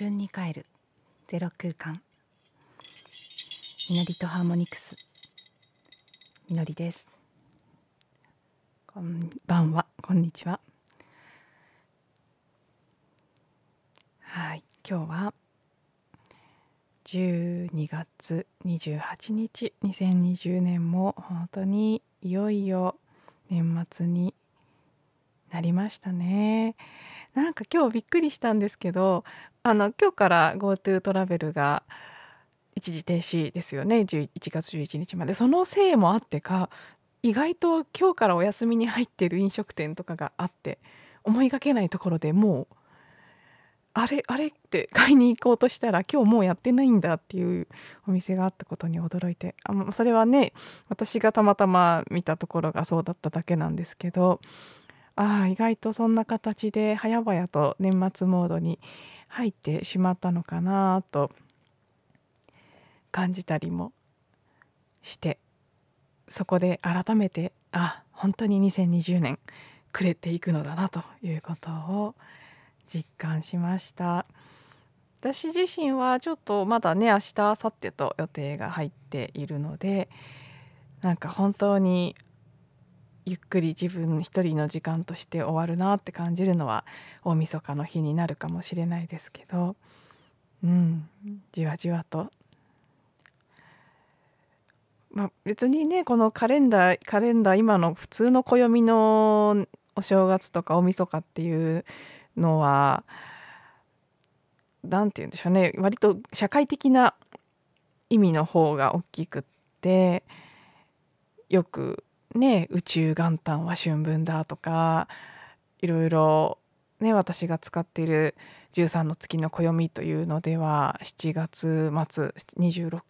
分に帰る。ゼロ空間。みのりとハーモニクス。みのりです。こんばんは。こんにちは。はい。今日は12月28日。2020年も本当にいよいよ年末になりましたね。なんか今日びっくりしたんですけどあの今日から GoTo トラベルが一時停止ですよね。11月11日まで。そのせいもあってか意外と今日からお休みに入っている飲食店とかがあって思いがけないところでもうあれあれって 買いに行こうとしたら今日もうやってないんだっていうお店があったことに驚いてあそれはね私がたまたま見たところがそうだっただけなんですけどああ意外とそんな形で早々と年末モードに入ってしまったのかなと感じたりもしてそこで改めてあ本当に2020年暮れていくのだなということを実感しました。私自身はちょっとまだね明日明後日と予定が入っているのでなんか本当にゆっくり自分一人の時間として終わるなって感じるのは大晦日の日になるかもしれないですけど。うん。じわじわと。まあ、別にねこのカレンダーカレンダー今の普通の暦のお正月とか大晦日っていうのは何て言うんでしょうね。割と社会的な意味の方が大きくってよくね宇宙元旦は春分だとかいろいろね私が使っている13の月の暦というのでは7月末26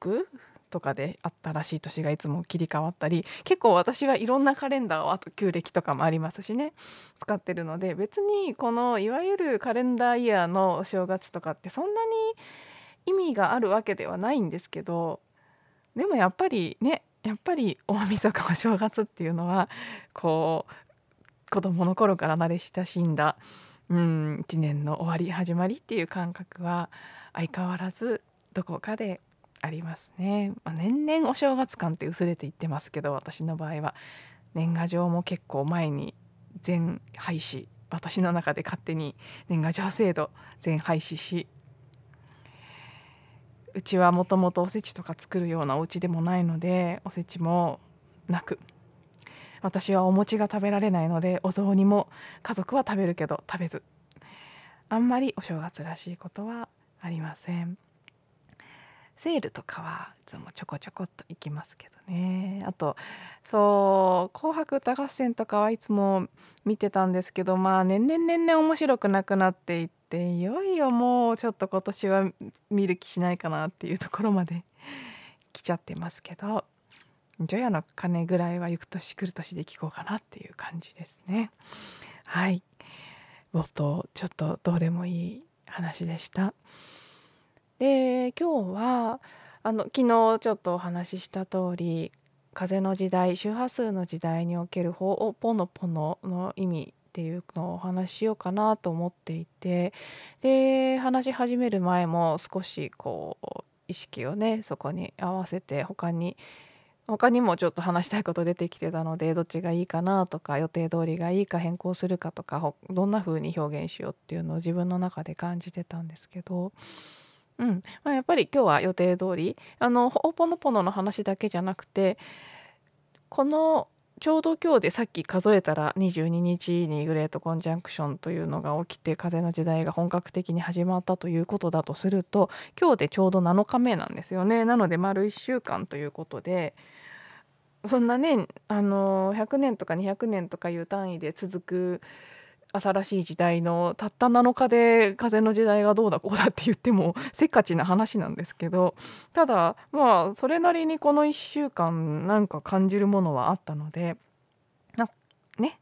とかであったらしい年がいつも切り替わったり結構私はいろんなカレンダーをあと旧暦とかもありますしね使ってるので別にこのいわゆるカレンダーイヤーのお正月とかってそんなに意味があるわけではないんですけどでもやっぱりねやっぱり大晦日お正月っていうのはこう子供の頃から慣れ親しんだうん1年の終わり始まりっていう感覚は相変わらずどこかでありますね、まあ、年々お正月感って薄れていってますけど私の場合は。年賀状も結構前に全廃止。私の中で勝手に年賀状制度全廃止しうちはもともとおせちとか作るようなお家でもないのでおせちもなく。私はお餅が食べられないのでお雑煮も家族は食べるけど食べず。あんまりお正月らしいことはありません。セールとかはいつもちょこちょこっと行きますけどね。あとそう「紅白歌合戦」とかはいつも見てたんですけどまあ年々年々面白くなくなっていてっていよいよもうちょっと今年は見る気しないかなっていうところまで 来ちゃってますけど除夜の鐘ぐらいは行く年来る年で聞こうかなっていう感じですね。はい冒頭ちょっとどうでもいい話でした。で今日はあの昨日ちょっとお話しした通り風の時代周波数の時代におけるほおぽのぽのの意味っていうのをお話ししようかなと思っていてで話し始める前も少しこう意識をねそこに合わせて他に他にもちょっと話したいこと出てきてたのでどっちがいいかなとか予定通りがいいか変更するかとかどんな風に表現しようっていうのを自分の中で感じてたんですけどうん。まあ、やっぱり今日は予定通りあのほおぽのぽのの話だけじゃなくてこのちょうど今日でさっき数えたら22日にグレートコンジャンクションというのが起きて風の時代が本格的に始まったということだとすると今日でちょうど7日目なんですよね。なので丸1週間ということでそんなねあの100年とか200年とかいう単位で続く新しい時代のたった7日で風の時代がどうだこうだって言ってもせっかちな話なんですけどただまあそれなりにこの1週間なんか感じるものはあったのでなね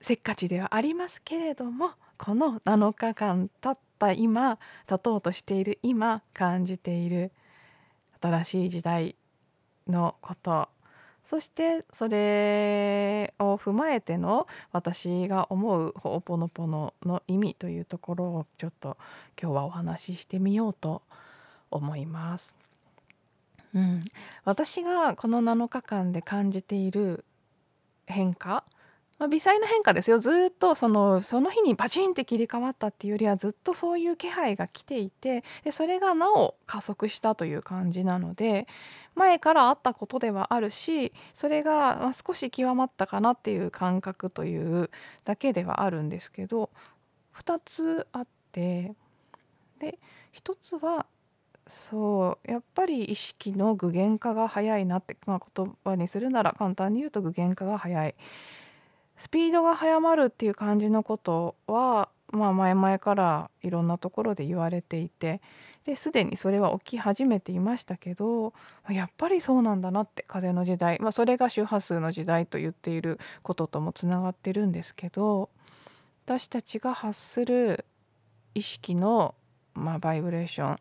せっかちではありますけれどもこの7日間経った今経とうとしている今感じている新しい時代のことそしてそれを踏まえての私が思うほおぽのぽのの意味というところをちょっと今日はお話ししてみようと思います。うん、私がこの7日間で感じている変化まあ、微細な変化ですよずっとそのその日にバチンって切り替わったっていうよりはずっとそういう気配が来ていてでそれがなお加速したという感じなので前からあったことではあるしそれが少し極まったかなっていう感覚というだけではあるんですけど2つあってで1つはそうやっぱり意識の具現化が早いなって、まあ、言葉にするなら簡単に言うと具現化が早い。スピードが速まるっていう感じのことは、まあ、前々からいろんなところで言われていてですでにそれは起き始めていましたけどやっぱりそうなんだなって風の時代、まあ、それが周波数の時代と言っていることともつながってるんですけど私たちが発する意識の、まあ、バイブレーション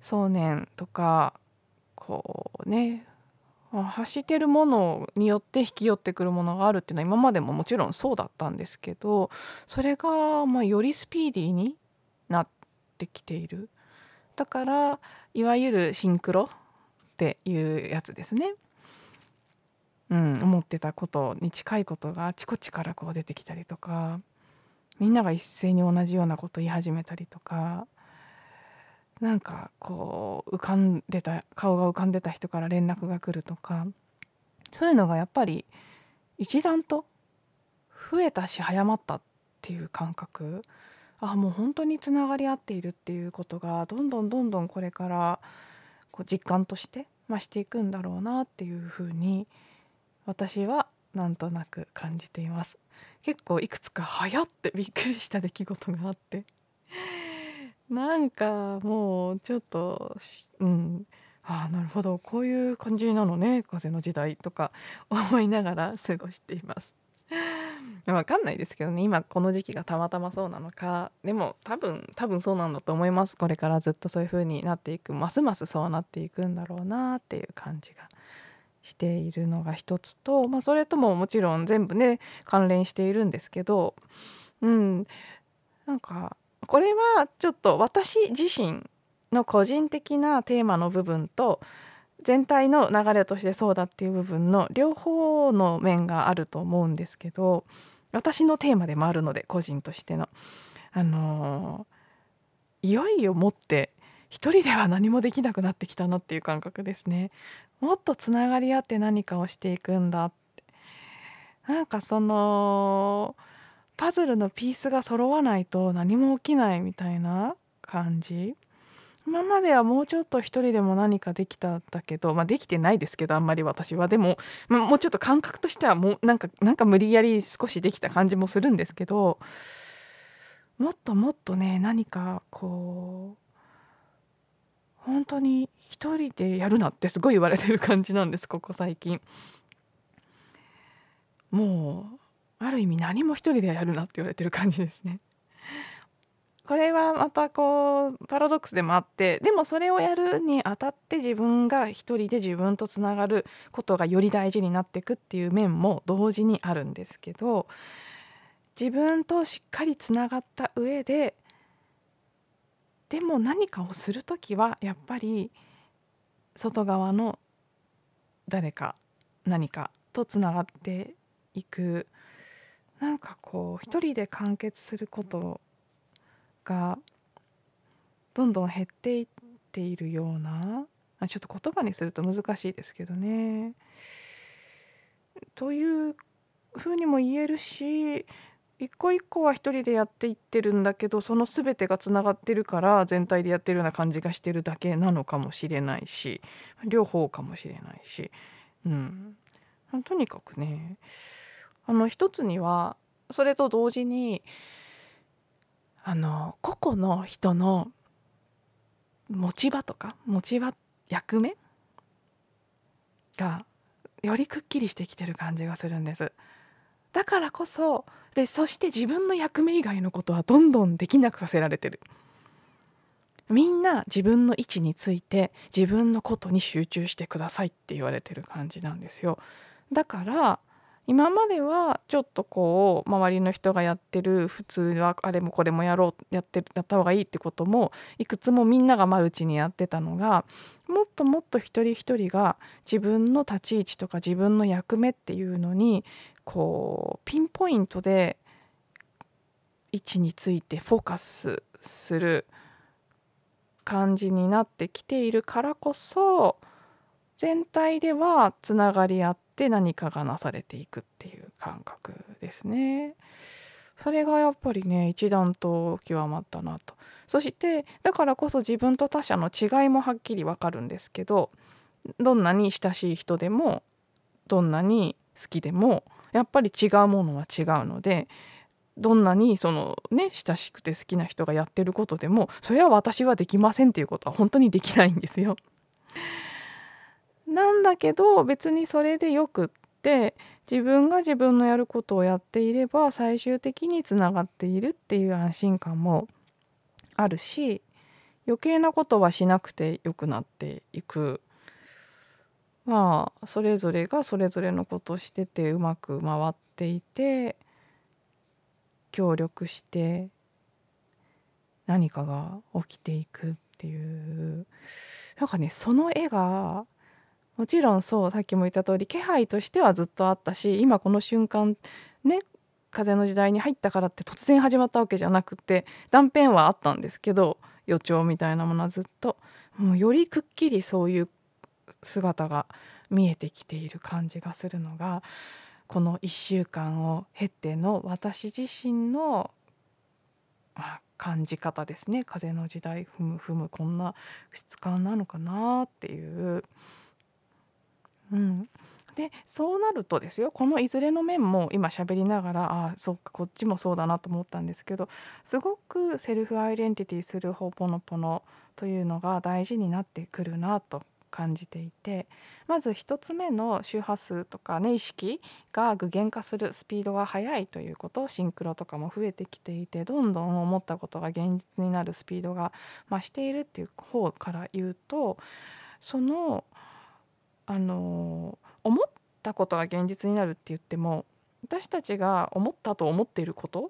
想念とかこうね走ってるものによって引き寄ってくるものがあるっていうのは今までももちろんそうだったんですけどそれがまよりスピーディーになってきているだからいわゆるシンクロっていうやつですね。うん、思ってたことに近いことがあちこちからこう出てきたりとかみんなが一斉に同じようなこと言い始めたりとかなんかこう浮かんでた顔が浮かんでた人から連絡が来るとかそういうのがやっぱり一段と増えたし早まったっていう感覚。あもう本当につながり合っているっていうことがどんどんどんどんこれからこう実感として増していくんだろうなっていうふうに私はなんとなく感じています。結構いくつか早ってびっくりした出来事があって。なんかもうちょっとうんああなるほどこういう感じなのね風の時代とか思いながら過ごしています。わかんないですけどね。今この時期がたまたまそうなのか。でも多分多分そうなんだと思います。これからずっとそういう風になっていくますますそうなっていくんだろうなっていう感じがしているのが一つと、まあ、それとももちろん全部ね関連しているんですけどうん。なんかこれはちょっと私自身の個人的なテーマの部分と全体の流れとしてそうだっていう部分の両方の面があると思うんですけど私のテーマでもあるので個人としての。あの、いよいよもって一人では何もできなくなってきたなっていう感覚ですね。もっとつながり合って何かをしていくんだって。なんかそのパズルのピースが揃わないと何も起きないみたいな感じ今まではもうちょっと一人でも何かできたんだけどまあできてないですけどあんまり私はでも、まあ、もうちょっと感覚としてはもうなんかなんか無理やり少しできた感じもするんですけどもっともっとね何かこう本当に一人でやるなってすごい言われてる感じなんですここ最近。もうある意味何も一人でやるなって言われてる感じですね。これはまたこうパラドックスでもあってでもそれをやるにあたって自分が一人で自分とつながることがより大事になっていくっていう面も同時にあるんですけど自分としっかりつながった上ででも何かをする時はやっぱり外側の誰か何かとつながっていく。なんかこう一人で完結することがどんどん減っていっているようなちょっと言葉にすると難しいですけどね。というふうにも言えるし一個一個は一人でやっていってるんだけどその全てがつながってるから全体でやってるような感じがしてるだけなのかもしれないし両方かもしれないし、うん、とにかくねあの一つにはそれと同時にあの個々の人の持ち場とか持ち場役目がよりくっきりしてきてる感じがするんです。だからこそでそして自分の役目以外のことはどんどんできなくさせられてる。みんな自分の位置について自分のことに集中してくださいって言われてる感じなんですよ。だから今まではちょっとこう周りの人がやってる普通はあれもこれもやろうやってやった方がいいってこともいくつもみんながマルチにやってたのがもっともっと一人一人が自分の立ち位置とか自分の役目っていうのにこうピンポイントで位置についてフォーカスする感じになってきているからこそ全体ではつながり合ってって何かがなされていくっていう感覚ですね。それがやっぱりね一段と極まったなとそしてだからこそ自分と他者の違いもはっきりわかるんですけどどんなに親しい人でもどんなに好きでもやっぱり違うものは違うのでどんなにそのね親しくて好きな人がやってることでもそれは私はできませんっていうことは本当にできないんですよ。なんだけど別にそれでよくって自分が自分のやることをやっていれば最終的につながっているっていう安心感もあるし余計なことはしなくてよくなっていく。まあそれぞれがそれぞれのことをしててうまく回っていて協力して何かが起きていくっていう。なんかねその絵がもちろんそうさっきも言った通り気配としてはずっとあったし今この瞬間ね風の時代に入ったからって突然始まったわけじゃなくて断片はあったんですけど予兆みたいなものはずっともうよりくっきりそういう姿が見えてきている感じがするのがこの1週間を経ての私自身の、感じ方ですね。風の時代ふむふむこんな質感なのかなっていううん、でそうなるとですよこのいずれの面も今喋りながらああそっかこっちもそうだなと思ったんですけどすごくセルフアイデンティティするほぽのぽのというのが大事になってくるなと感じていてまず1つ目の周波数とかね意識が具現化するスピードが速いということシンクロとかも増えてきていてどんどん思ったことが現実になるスピードが増しているっていう方から言うとそのあの思ったことが現実になるって言っても私たちが思ったと思っていること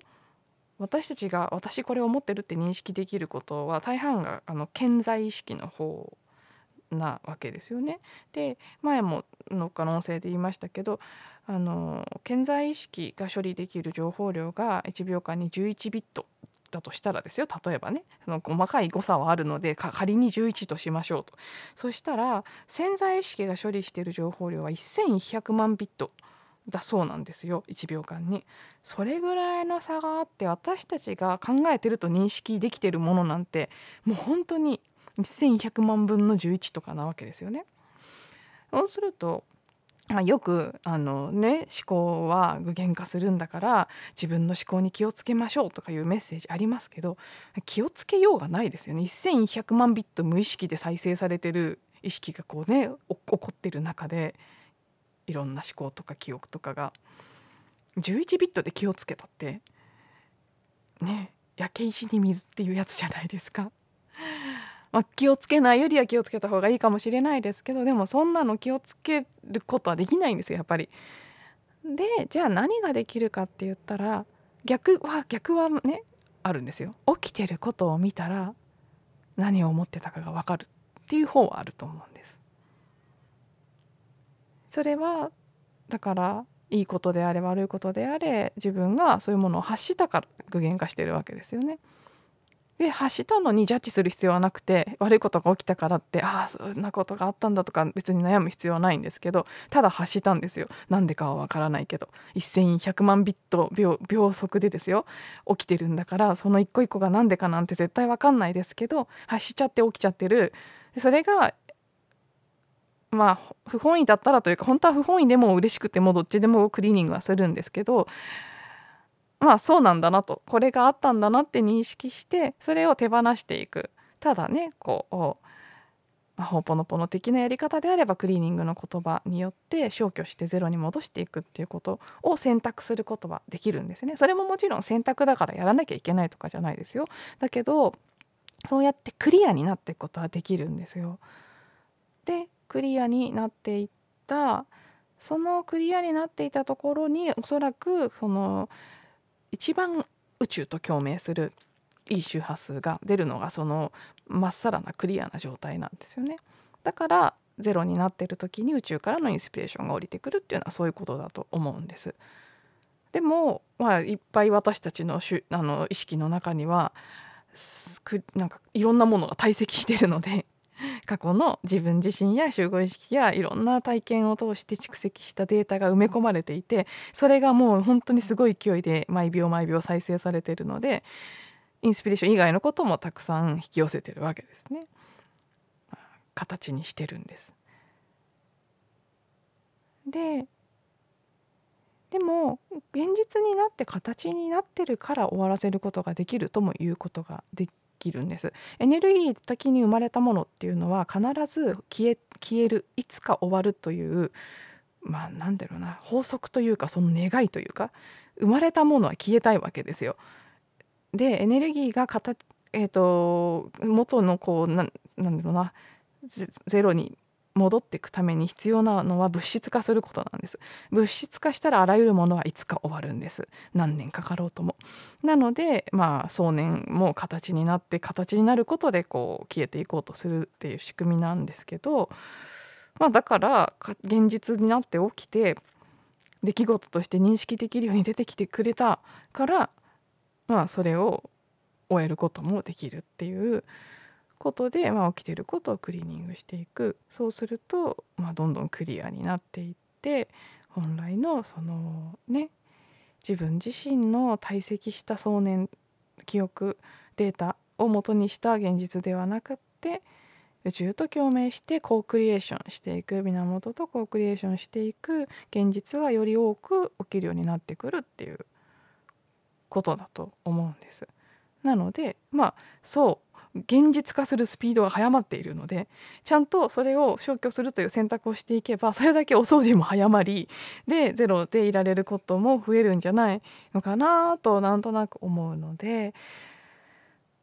私たちが私これを思ってるって認識できることは大半があの健在意識の方なわけですよね。で前もの可能性で言いましたけどあの健在意識が処理できる情報量が1秒間に11ビットだとしたらですよ。例えばねその細かい誤差はあるので仮に11としましょうと。そしたら潜在意識が処理している情報量は1100万ビットだそうなんですよ。1秒間に。それぐらいの差があって私たちが考えてると認識できてるものなんてもう本当に1100万分の11とかなわけですよね。そうするとまあ、よくあの、ね、思考は具現化するんだから自分の思考に気をつけましょうとかいうメッセージありますけど気をつけようがないですよね1100万ビット無意識で再生されてる意識がこうね起こってる中でいろんな思考とか記憶とかが11ビットで気をつけたってね焼け石に水っていうやつじゃないですか。まあ、気をつけないよりは気をつけた方がいいかもしれないですけどでもそんなの気をつけることはできないんですよやっぱり。でじゃあ何ができるかって言ったら逆は逆はねあるんですよ。起きてることを見たら何を思ってたかが分かるっていう方はあると思うんです。それはだからいいことであれ悪いことであれ自分がそういうものを発したから具現化してるわけですよね。で発したのにジャッジする必要はなくて悪いことが起きたからってああそんなことがあったんだとか別に悩む必要はないんですけどただ発したんですよ。なんでかはわからないけど。1100万ビット秒速でですよ。起きてるんだからその一個一個が何でかなんて絶対わかんないですけど発しちゃって起きちゃってる。それがまあ不本意だったらというか本当は不本意でも嬉しくてもどっちでもクリーニングはするんですけどまあそうなんだなとこれがあったんだなって認識してそれを手放していくただねこうほぽのぽの的なやり方であればクリーニングの言葉によって消去してゼロに戻していくっていうことを選択することはできるんですね。それももちろん選択だからやらなきゃいけないとかじゃないですよ。だけどそうやってクリアになっていくことはできるんですよ。でクリアになっていったそのクリアになっていたところにおそらくその一番宇宙と共鳴するいい周波数が出るのがそのまっさらなクリアな状態なんですよね。だからゼロになってる時に宇宙からのインスピレーションが降りてくるっていうのはそういうことだと思うんです。でも、まあ、いっぱい私たちのしゅあの意識の中にはなんかいろんなものが堆積してるので 過去の自分自身や集合意識やいろんな体験を通して蓄積したデータが埋め込まれていてそれがもう本当にすごい勢いで毎秒毎秒再生されているのでインスピレーション以外のこともたくさん引き寄せてるわけですね。形にしてるんです。ででも現実になって形になってるから終わらせることができるともいうことができるんです。エネルギー的に生まれたものっていうのは必ず消え消えるいつか終わるというまあ何だろうな法則というかその願いというか生まれたものは消えたいわけですよ。でエネルギーが形えーと、元のこうななんだろうなゼロに戻っていくために必要なのは物質化することなんです。物質化したらあらゆるものはいつか終わるんです。何年かかろうとも。なのでまあ想念も形になって形になることでこう消えていこうとするっていう仕組みなんですけどまあだから現実になって起きて出来事として認識できるように出てきてくれたからまあそれを終えることもできるっていうことで、まあ、起きてることをクリーニングしていく。そうすると、まあ、どんどんクリアになっていって本来のそのね自分自身の堆積した想念記憶データを元にした現実ではなくって宇宙と共鳴してコークリエーションしていく。源とコークリエーションしていく。現実がより多く起きるようになってくるっていうことだと思うんです。なのでまあそう現実化するスピードが早まっているのでちゃんとそれを消去するという選択をしていけばそれだけお掃除も早まりでゼロでいられることも増えるんじゃないのかなとなんとなく思うので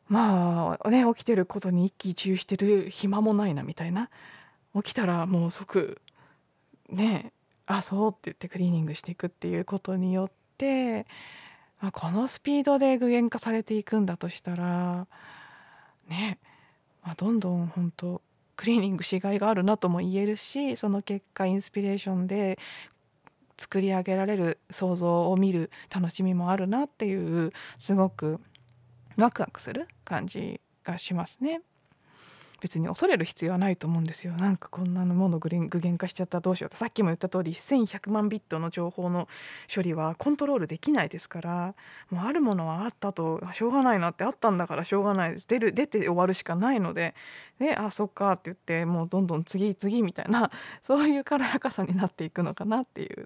まあね起きてることに一喜一憂してる暇もないなみたいな。起きたらもう即ねあそうって言ってクリーニングしていくっていうことによってこのスピードで具現化されていくんだとしたらね、まあ、どんどん本当クリーニングしがいがあるなとも言えるしその結果インスピレーションで作り上げられる想像を見る楽しみもあるなっていうすごくワクワクする感じがしますね。別に恐れる必要はないと思うんですよ。なんかこんなのもの具現化しちゃったらどうしようとさっきも言った通り1100万ビットの情報の処理はコントロールできないですから。もうあるものはあったとしょうがないなってあったんだからしょうがないです。出る出て終わるしかないので。であそっかって言ってもうどんどん次次みたいな。そういう軽やかさになっていくのかなっていう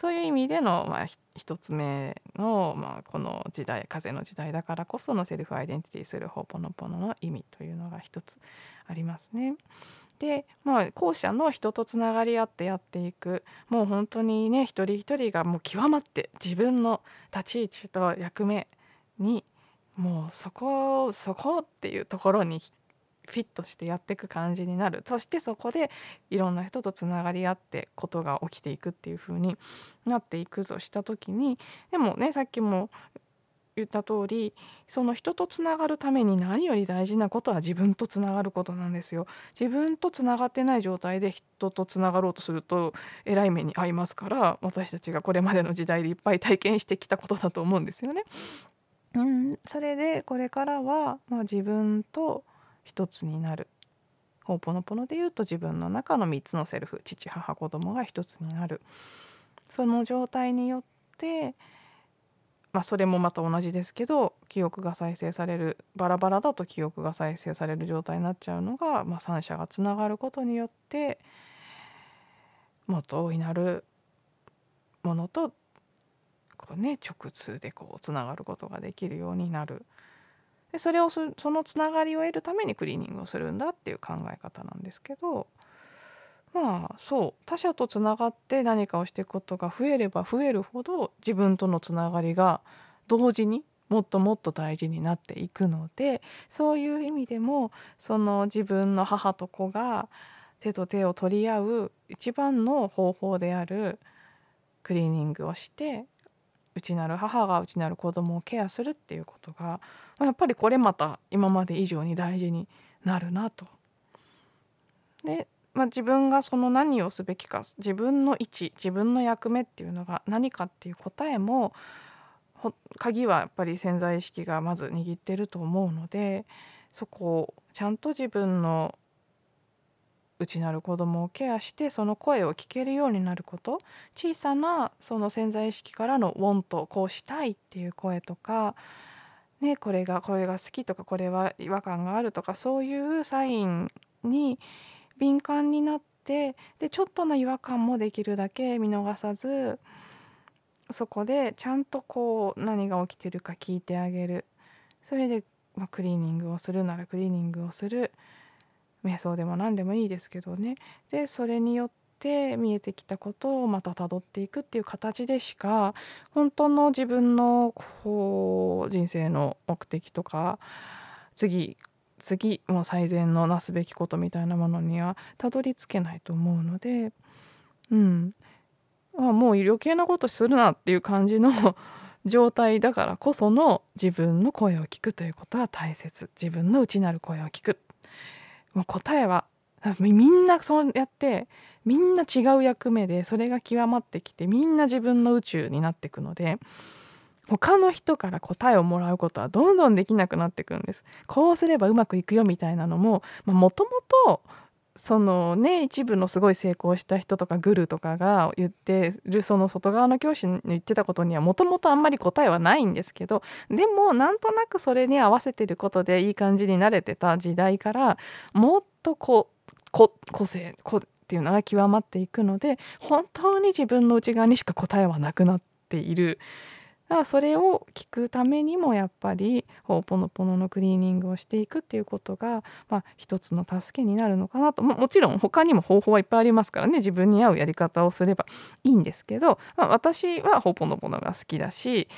そういう意味での、まあ、一つ目の、まあ、この時代風の時代だからこそのセルフアイデンティティするホーポノポノの意味というのが一つありますね。でまあ後者の人とつながり合ってやっていくもう本当にね一人一人がもう極まって自分の立ち位置と役目にもうそこそこっていうところにフィットしてやっていく感じになるそしてそこでいろんな人とつながり合ってことが起きていくっていう風になっていくとした時にでもねさっきも言った通りその人とつながるために何より大事なことは自分とつながることなんですよ。自分とつながってない状態で人とつながろうとするとえらい目に遭いますから私たちがこれまでの時代でいっぱい体験してきたことだと思うんですよね。うん、それでこれからは、まあ、自分と一つになる。ほおぽのぽので言うと自分の中の3つのセルフ。父母子供が一つになる。その状態によってまあそれもまた同じですけど記憶が再生される。バラバラだと記憶が再生される状態になっちゃうのが、まあ、三者がつながることによってもっと大いなるものとこう、ね、直通でこうつながることができるようになる。でそれをそのつながりを得るためにクリーニングをするんだっていう考え方なんですけどまあそう他者とつながって何かをしていくことが増えれば増えるほど自分とのつながりが同時にもっともっと大事になっていくのでそういう意味でもその自分の母と子が手と手を取り合う一番の方法であるクリーニングをして内なる母が内なる子供をケアするっていうことがやっぱりこれまた今まで以上に大事になるなと。で、まあ、自分がその何をすべきか自分の位置自分の役目っていうのが何かっていう答えも鍵はやっぱり潜在意識がまず握ってると思うのでそこをちゃんと自分の内なる子供をケアしてその声を聞けるようになること。小さなその潜在意識からの「ウォント」こうしたいっていう声とか、ね、これがこれが好きとかこれは違和感があるとかそういうサインに敏感になってでちょっとの違和感もできるだけ見逃さずそこでちゃんとこう何が起きてるか聞いてあげる。それで、まあ、クリーニングをするならクリーニングをする。瞑想でも何でもいいですけどね。でそれによって見えてきたことをまたたどっていくっていう形でしか本当の自分のこう人生の目的とか次次もう最善のなすべきことみたいなものにはたどり着けないと思うのでうん。あもう余計なことするなっていう感じの 状態だからこその自分の声を聞くということは大切。自分の内なる声を聞く。もう答えはみんなそうやってみんな違う役目でそれが極まってきてみんな自分の宇宙になっていくので他の人から答えをもらうことはどんどんできなくなっていくんです。こうすればうまくいくよみたいなのももともとそのね一部のすごい成功した人とかグルとかが言ってるその外側の教師の言ってたことにはもともとあんまり答えはないんですけどでもなんとなくそれに合わせてることでいい感じに慣れてた時代からもっとこ個性個っていうのが極まっていくので本当に自分の内側にしか答えはなくなっているだからそれを聞くためにもやっぱりほおぽのぽののクリーニングをしていくっていうことが、まあ、一つの助けになるのかなと。ももちろん他にも方法はいっぱいありますからね。自分に合うやり方をすればいいんですけど、まあ、私はほおぽのぽのが好きだし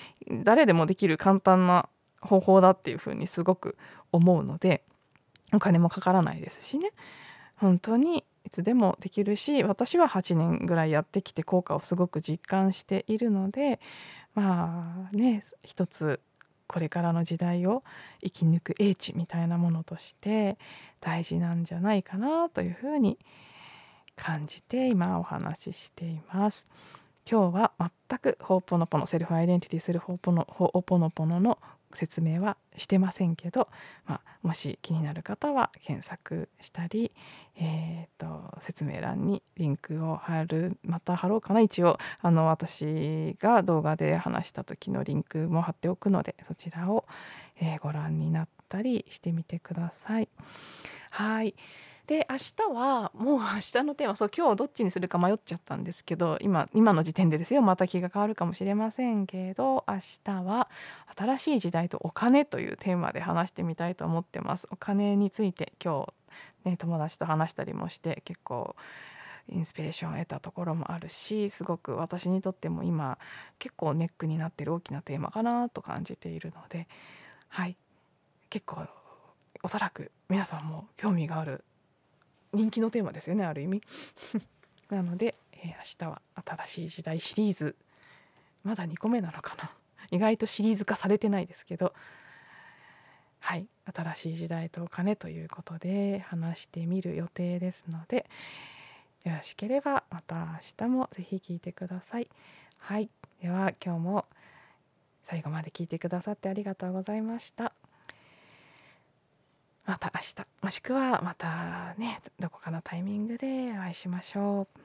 誰でもできる簡単な方法だっていうふうにすごく思うのでお金もかからないですしね。本当にいつでもできるし私は8年ぐらいやってきて効果をすごく実感しているのでまあね一つこれからの時代を生き抜く英知みたいなものとして大事なんじゃないかなというふうに感じて今お話ししています。今日は全くホーポノポノセルフアイデンティティするホーポノホーポノポノの説明はしてませんけど、まあ、もし気になる方は検索したり、えーと、説明欄にリンクを貼るまた貼ろうかな一応あの私が動画で話した時のリンクも貼っておくのでそちらを、えー、ご覧になったりしてみてください。はいで明日はもう明日のテーマそう今日どっちにするか迷っちゃったんですけど今今の時点でですよまた気が変わるかもしれませんけど明日は新しい時代とお金というテーマで話してみたいと思ってます。お金について今日、ね、友達と話したりもして結構インスピレーションを得たところもあるしすごく私にとっても今結構ネックになってる大きなテーマかなと感じているのではい結構おそらく皆さんも興味がある人気のテーマですよねある意味。なので、えー、明日は新しい時代シリーズ。まだ2個目なのかな。意外とシリーズ化されてないですけど。はい。新しい時代とお金ということで話してみる予定ですのでよろしければまた明日も是非聞いてください。はい。では今日も最後まで聞いてくださってありがとうございました。また明日もしくはまたねどこかのタイミングでお会いしましょう。